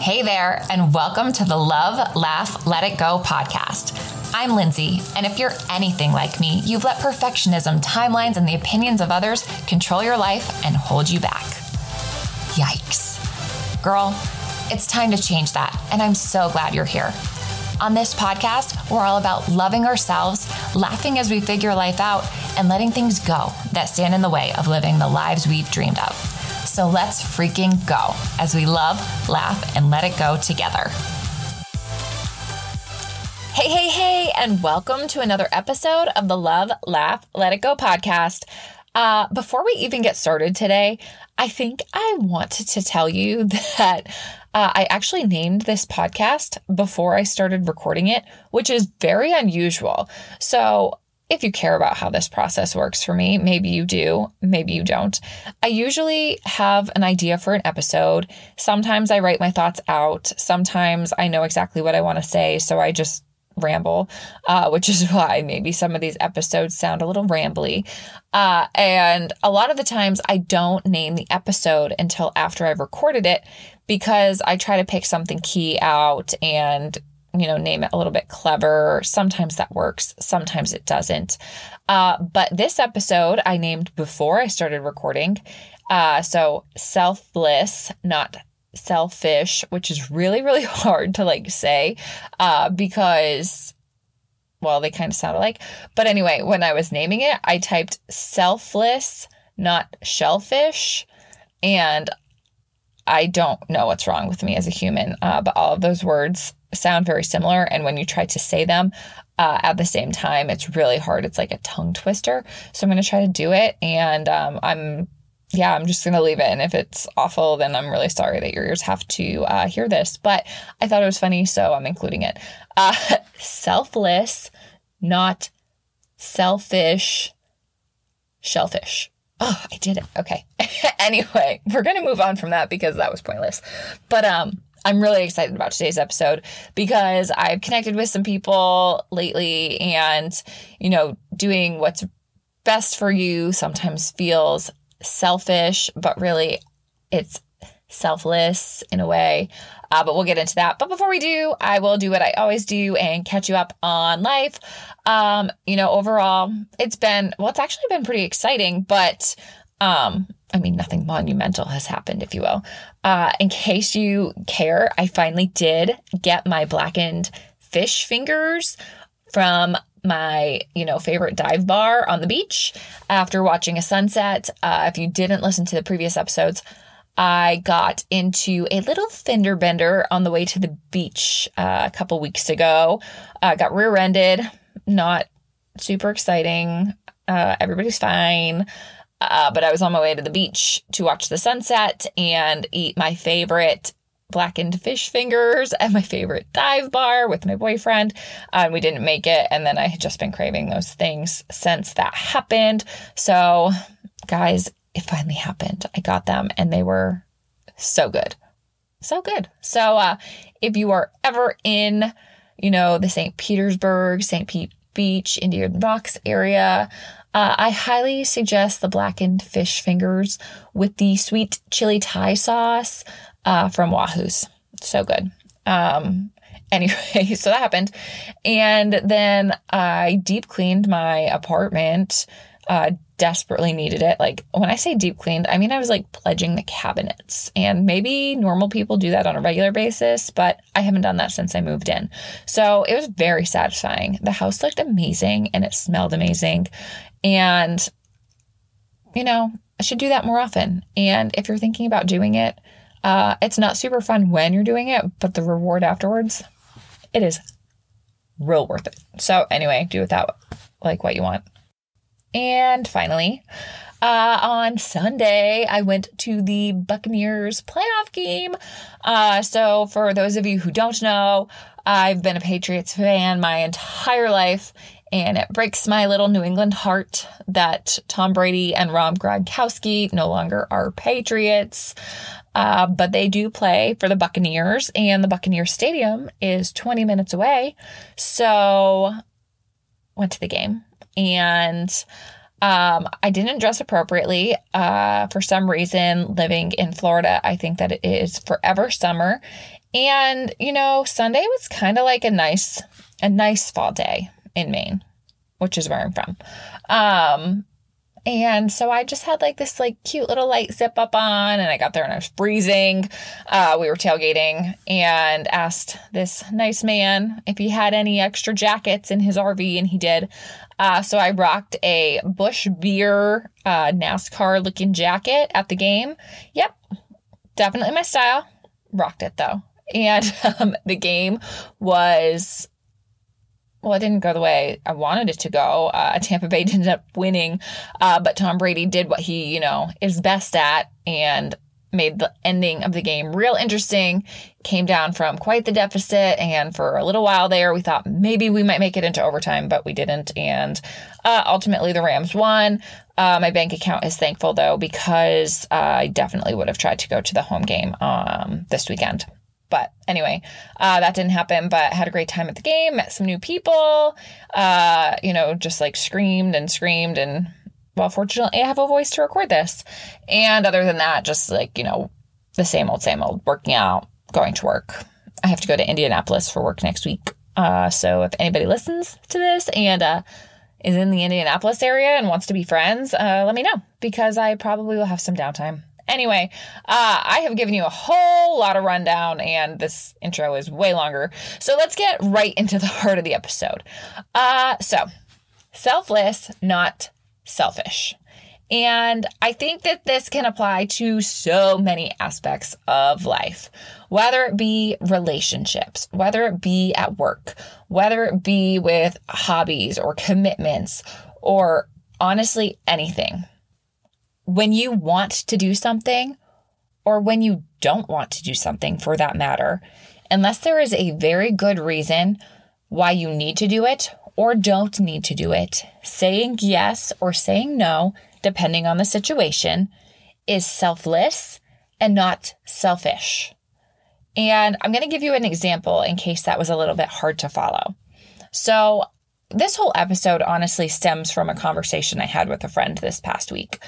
Hey there, and welcome to the Love, Laugh, Let It Go podcast. I'm Lindsay, and if you're anything like me, you've let perfectionism, timelines, and the opinions of others control your life and hold you back. Yikes. Girl, it's time to change that, and I'm so glad you're here. On this podcast, we're all about loving ourselves, laughing as we figure life out, and letting things go that stand in the way of living the lives we've dreamed of. So let's freaking go as we love, laugh, and let it go together. Hey, hey, hey, and welcome to another episode of the Love, Laugh, Let It Go podcast. Uh, before we even get started today, I think I wanted to tell you that uh, I actually named this podcast before I started recording it, which is very unusual. So, if you care about how this process works for me, maybe you do, maybe you don't. I usually have an idea for an episode. Sometimes I write my thoughts out. Sometimes I know exactly what I want to say, so I just ramble, uh, which is why maybe some of these episodes sound a little rambly. Uh, and a lot of the times I don't name the episode until after I've recorded it because I try to pick something key out and you know, name it a little bit clever. Sometimes that works, sometimes it doesn't. Uh, but this episode I named before I started recording. Uh, so selfless, not selfish, which is really, really hard to like say uh, because, well, they kind of sound alike. But anyway, when I was naming it, I typed selfless, not shellfish. And I don't know what's wrong with me as a human, uh, but all of those words sound very similar. And when you try to say them uh, at the same time, it's really hard. It's like a tongue twister. So I'm going to try to do it. And um, I'm yeah, I'm just going to leave it. And if it's awful, then I'm really sorry that your ears have to uh, hear this. But I thought it was funny, so I'm including it. Uh, selfless, not selfish, shellfish. Oh, I did it. Okay. anyway, we're going to move on from that because that was pointless. But um, I'm really excited about today's episode because I've connected with some people lately and, you know, doing what's best for you sometimes feels selfish, but really it's selfless in a way. Uh, but we'll get into that. But before we do, I will do what I always do and catch you up on life. Um, you know, overall, it's been, well, it's actually been pretty exciting, but um, I mean, nothing monumental has happened, if you will. Uh, in case you care, I finally did get my blackened fish fingers from my, you know, favorite dive bar on the beach after watching a sunset. Uh, if you didn't listen to the previous episodes, I got into a little fender bender on the way to the beach uh, a couple weeks ago. Uh, got rear ended, not super exciting. Uh, everybody's fine. Uh, but I was on my way to the beach to watch the sunset and eat my favorite blackened fish fingers at my favorite dive bar with my boyfriend. Uh, we didn't make it. And then I had just been craving those things since that happened. So, guys, it finally happened. I got them and they were so good. So good. So, uh, if you are ever in, you know, the St. Petersburg, St. Pete Beach, Indian Rocks area, uh, I highly suggest the blackened fish fingers with the sweet chili Thai sauce uh, from Wahoo's. So good. Um, anyway, so that happened. And then I deep cleaned my apartment. Uh, desperately needed it. Like when I say deep cleaned, I mean I was like pledging the cabinets. And maybe normal people do that on a regular basis, but I haven't done that since I moved in. So it was very satisfying. The house looked amazing and it smelled amazing. And you know, I should do that more often. And if you're thinking about doing it, uh, it's not super fun when you're doing it, but the reward afterwards, it is real worth it. So anyway, do with that like what you want. And finally, uh, on Sunday, I went to the Buccaneers playoff game. Uh, so, for those of you who don't know, I've been a Patriots fan my entire life, and it breaks my little New England heart that Tom Brady and Rob Gronkowski no longer are Patriots. Uh, but they do play for the Buccaneers, and the Buccaneers Stadium is 20 minutes away. So, went to the game, and um, I didn't dress appropriately. Uh, for some reason, living in Florida, I think that it is forever summer. And, you know, Sunday was kind of like a nice, a nice fall day in Maine, which is where I'm from. Um, and so I just had like this like cute little light zip up on and I got there and I was freezing. Uh, we were tailgating and asked this nice man if he had any extra jackets in his RV and he did. Uh, so I rocked a Busch Beer uh, NASCAR looking jacket at the game. Yep, definitely my style. Rocked it though. And um, the game was well, it didn't go the way I wanted it to go. Uh, Tampa Bay ended up winning, uh, but Tom Brady did what he, you know, is best at and made the ending of the game real interesting. Came down from quite the deficit, and for a little while there, we thought maybe we might make it into overtime, but we didn't. And uh, ultimately, the Rams won. Uh, my bank account is thankful though because I definitely would have tried to go to the home game um, this weekend. But anyway, uh, that didn't happen, but had a great time at the game, met some new people, uh, you know, just like screamed and screamed. And well, fortunately, I have a voice to record this. And other than that, just like, you know, the same old, same old, working out, going to work. I have to go to Indianapolis for work next week. Uh, so if anybody listens to this and uh, is in the Indianapolis area and wants to be friends, uh, let me know because I probably will have some downtime. Anyway, uh, I have given you a whole lot of rundown, and this intro is way longer. So let's get right into the heart of the episode. Uh, so, selfless, not selfish. And I think that this can apply to so many aspects of life, whether it be relationships, whether it be at work, whether it be with hobbies or commitments, or honestly anything when you want to do something or when you don't want to do something for that matter, unless there is a very good reason why you need to do it or don't need to do it, saying yes or saying no, depending on the situation, is selfless and not selfish. And I'm going to give you an example in case that was a little bit hard to follow. So, this whole episode honestly stems from a conversation I had with a friend this past week.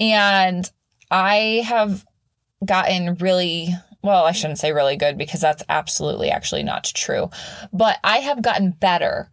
And I have gotten really, well, I shouldn't say really good because that's absolutely actually not true, but I have gotten better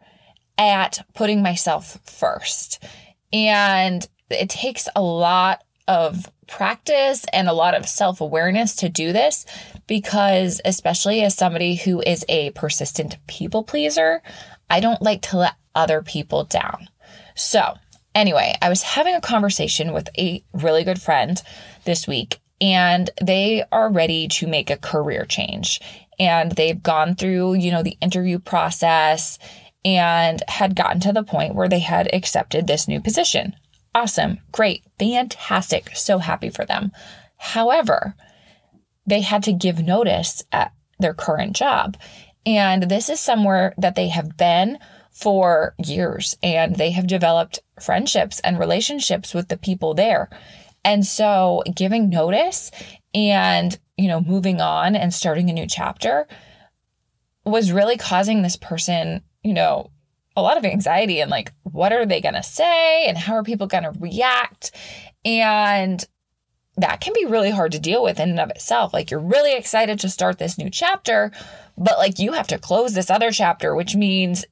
at putting myself first. And it takes a lot of practice and a lot of self awareness to do this because, especially as somebody who is a persistent people pleaser, I don't like to let other people down. So, Anyway, I was having a conversation with a really good friend this week, and they are ready to make a career change. And they've gone through, you know, the interview process and had gotten to the point where they had accepted this new position. Awesome, great, fantastic, so happy for them. However, they had to give notice at their current job. And this is somewhere that they have been for years and they have developed friendships and relationships with the people there. And so giving notice and, you know, moving on and starting a new chapter was really causing this person, you know, a lot of anxiety and like, what are they going to say? And how are people going to react? And that can be really hard to deal with in and of itself. Like, you're really excited to start this new chapter, but like, you have to close this other chapter, which means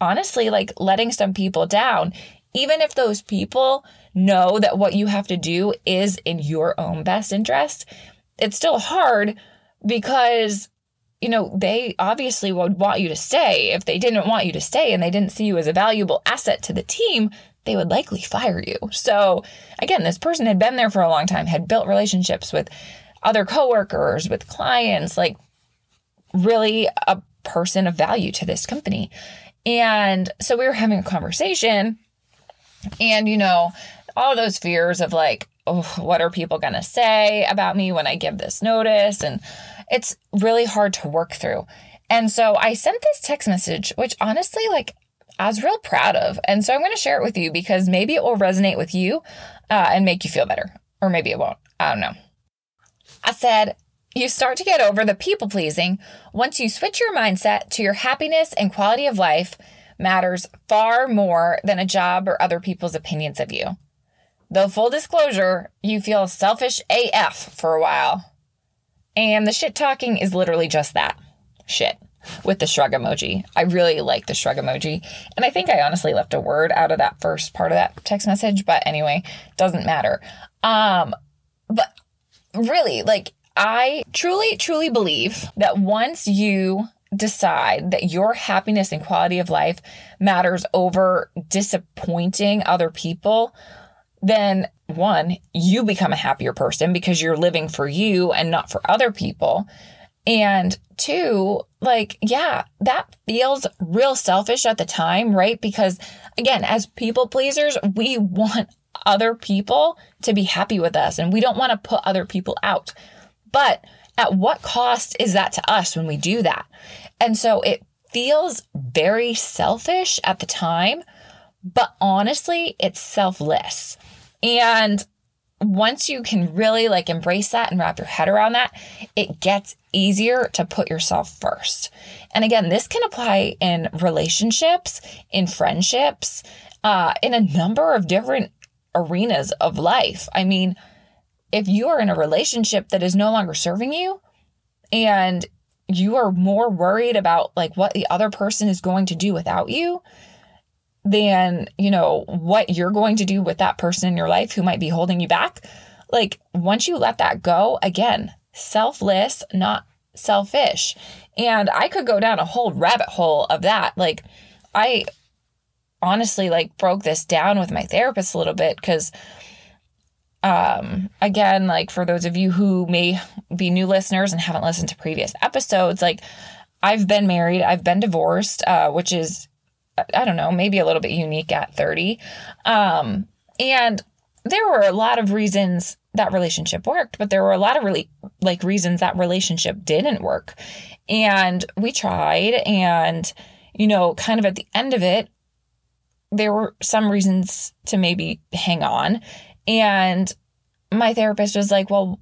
honestly like letting some people down, even if those people know that what you have to do is in your own best interest, it's still hard because you know, they obviously would want you to stay. If they didn't want you to stay and they didn't see you as a valuable asset to the team, they would likely fire you. So, again, this person had been there for a long time, had built relationships with other coworkers, with clients, like really a person of value to this company. And so we were having a conversation, and you know, all those fears of like, oh, what are people going to say about me when I give this notice? And it's really hard to work through. And so I sent this text message, which honestly, like, I was real proud of. And so I'm going to share it with you because maybe it will resonate with you uh, and make you feel better. Or maybe it won't. I don't know. I said, you start to get over the people pleasing once you switch your mindset to your happiness and quality of life matters far more than a job or other people's opinions of you. Though, full disclosure, you feel selfish AF for a while. And the shit talking is literally just that shit with the shrug emoji. I really like the shrug emoji. And I think I honestly left a word out of that first part of that text message, but anyway, doesn't matter. Um but really like I truly truly believe that once you decide that your happiness and quality of life matters over disappointing other people, then one, you become a happier person because you're living for you and not for other people. And two, like, yeah, that feels real selfish at the time, right? Because again, as people pleasers, we want other people to be happy with us and we don't want to put other people out. But at what cost is that to us when we do that? And so it feels very selfish at the time, but honestly, it's selfless. And once you can really like embrace that and wrap your head around that, it gets easier to put yourself first. And again, this can apply in relationships, in friendships, uh, in a number of different arenas of life. I mean, if you are in a relationship that is no longer serving you and you are more worried about like what the other person is going to do without you than, you know, what you're going to do with that person in your life who might be holding you back. Like once you let that go, again, selfless, not selfish. And I could go down a whole rabbit hole of that. Like I honestly like broke this down with my therapist a little bit cuz um again like for those of you who may be new listeners and haven't listened to previous episodes like I've been married, I've been divorced, uh, which is I don't know, maybe a little bit unique at 30. Um, and there were a lot of reasons that relationship worked, but there were a lot of really like reasons that relationship didn't work. And we tried and you know, kind of at the end of it, there were some reasons to maybe hang on. And my therapist was like, "Well,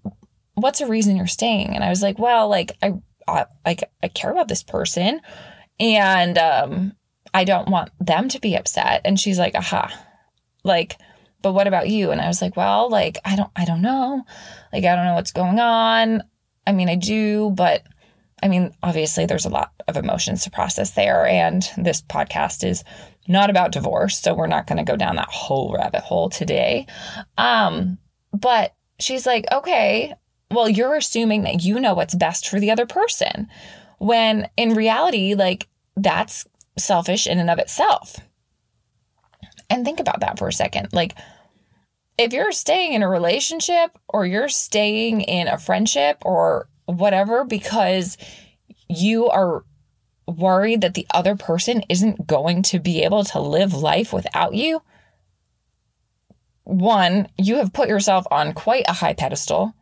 what's a reason you're staying?" And I was like, "Well, like I, I like I care about this person and um I don't want them to be upset. And she's like, aha, like, but what about you? And I was like, well, like, I don't, I don't know. Like, I don't know what's going on. I mean, I do, but I mean, obviously there's a lot of emotions to process there. And this podcast is not about divorce. So we're not going to go down that whole rabbit hole today. Um, but she's like, okay, well, you're assuming that you know what's best for the other person. When in reality, like, that's selfish in and of itself. And think about that for a second. Like, if you're staying in a relationship or you're staying in a friendship or whatever because you are worried that the other person isn't going to be able to live life without you, one, you have put yourself on quite a high pedestal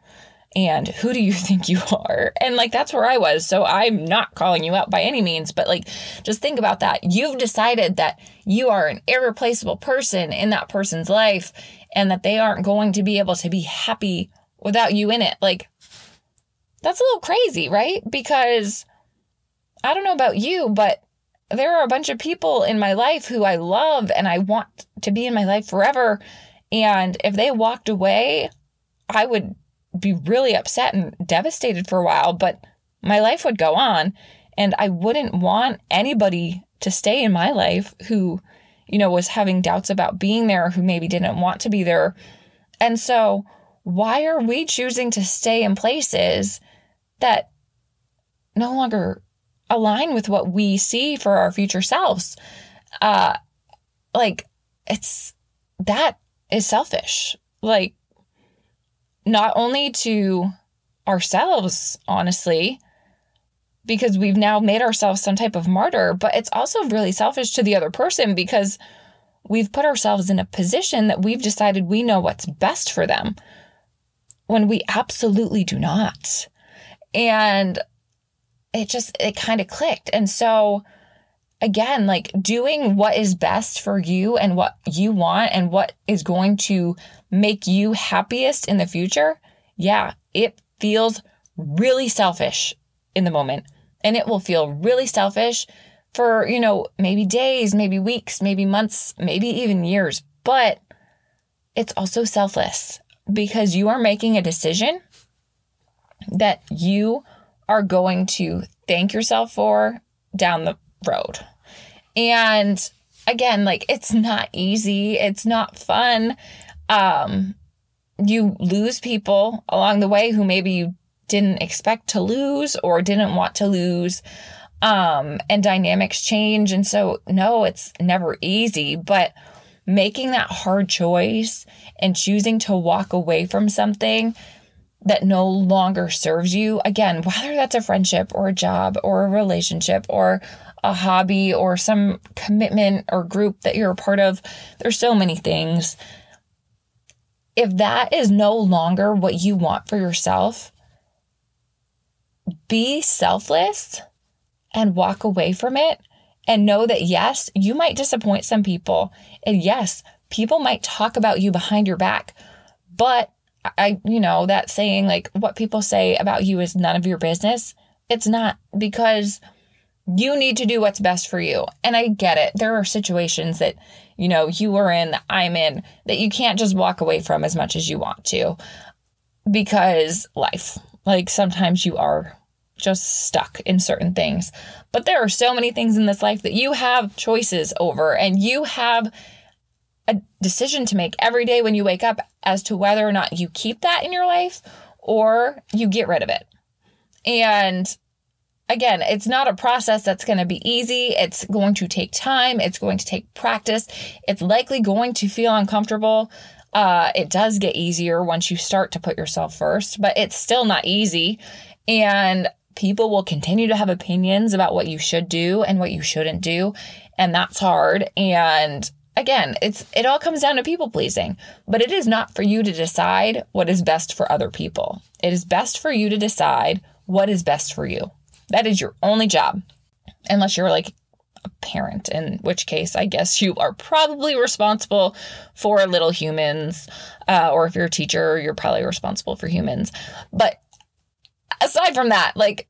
and who do you think you are? And like that's where I was. So I'm not calling you out by any means, but like just think about that. You've decided that you are an irreplaceable person in that person's life and that they aren't going to be able to be happy without you in it. Like that's a little crazy, right? Because I don't know about you, but there are a bunch of people in my life who I love and I want to be in my life forever. And if they walked away, I would be really upset and devastated for a while, but my life would go on. And I wouldn't want anybody to stay in my life who, you know, was having doubts about being there, who maybe didn't want to be there. And so, why are we choosing to stay in places that no longer align with what we see for our future selves? Uh, like, it's that is selfish. Like, not only to ourselves, honestly, because we've now made ourselves some type of martyr, but it's also really selfish to the other person because we've put ourselves in a position that we've decided we know what's best for them when we absolutely do not. And it just, it kind of clicked. And so, again, like doing what is best for you and what you want and what is going to make you happiest in the future, yeah, it feels really selfish in the moment. And it will feel really selfish for, you know, maybe days, maybe weeks, maybe months, maybe even years. But it's also selfless because you are making a decision that you are going to thank yourself for down the road. And again, like it's not easy, it's not fun. Um you lose people along the way who maybe you didn't expect to lose or didn't want to lose. Um, and dynamics change. And so, no, it's never easy, but making that hard choice and choosing to walk away from something that no longer serves you, again, whether that's a friendship or a job or a relationship or a hobby or some commitment or group that you're a part of, there's so many things. If that is no longer what you want for yourself, be selfless and walk away from it and know that yes, you might disappoint some people. And yes, people might talk about you behind your back. But I, you know, that saying like what people say about you is none of your business. It's not because you need to do what's best for you. And I get it. There are situations that, you know, you are in, that I'm in, that you can't just walk away from as much as you want to because life. Like sometimes you are just stuck in certain things. But there are so many things in this life that you have choices over and you have a decision to make every day when you wake up as to whether or not you keep that in your life or you get rid of it. And again, it's not a process that's going to be easy. It's going to take time. It's going to take practice. It's likely going to feel uncomfortable. Uh, it does get easier once you start to put yourself first, but it's still not easy. And people will continue to have opinions about what you should do and what you shouldn't do. And that's hard. And again, it's it all comes down to people pleasing, but it is not for you to decide what is best for other people. It is best for you to decide what is best for you. That is your only job. Unless you're like a parent, in which case I guess you are probably responsible for little humans. Uh, or if you're a teacher, you're probably responsible for humans. But aside from that, like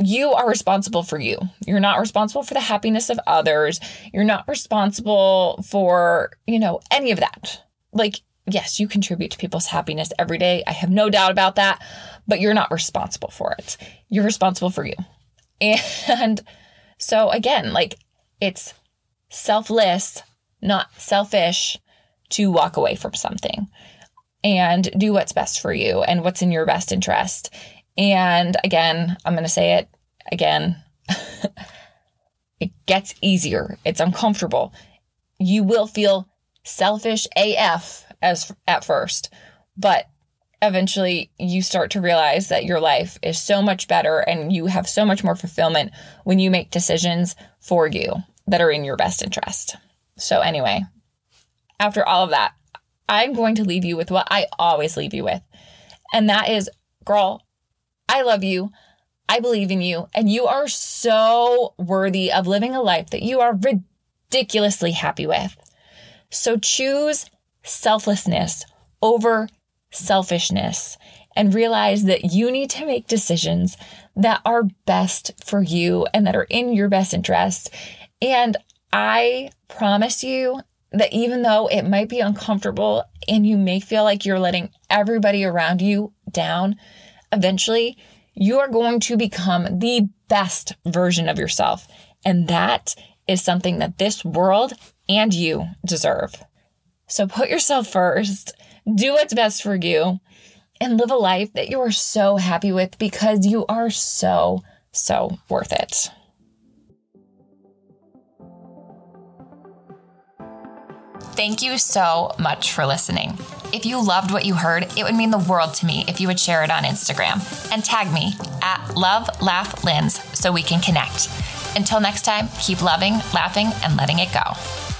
you are responsible for you. You're not responsible for the happiness of others. You're not responsible for, you know, any of that. Like, yes, you contribute to people's happiness every day. I have no doubt about that, but you're not responsible for it. You're responsible for you. And so, again, like, it's selfless, not selfish to walk away from something and do what's best for you and what's in your best interest. And again, I'm going to say it again. it gets easier. It's uncomfortable. You will feel selfish AF as at first, but eventually you start to realize that your life is so much better and you have so much more fulfillment when you make decisions for you that are in your best interest. So anyway, after all of that, I'm going to leave you with what I always leave you with. And that is, girl, I love you. I believe in you. And you are so worthy of living a life that you are ridiculously happy with. So choose selflessness over selfishness and realize that you need to make decisions that are best for you and that are in your best interest. And I promise you that even though it might be uncomfortable and you may feel like you're letting everybody around you down, eventually you are going to become the best version of yourself. And that is something that this world and you deserve. So put yourself first, do what's best for you, and live a life that you are so happy with because you are so, so worth it. Thank you so much for listening. If you loved what you heard, it would mean the world to me if you would share it on Instagram and tag me at Love Laugh Lens so we can connect. Until next time, keep loving, laughing, and letting it go.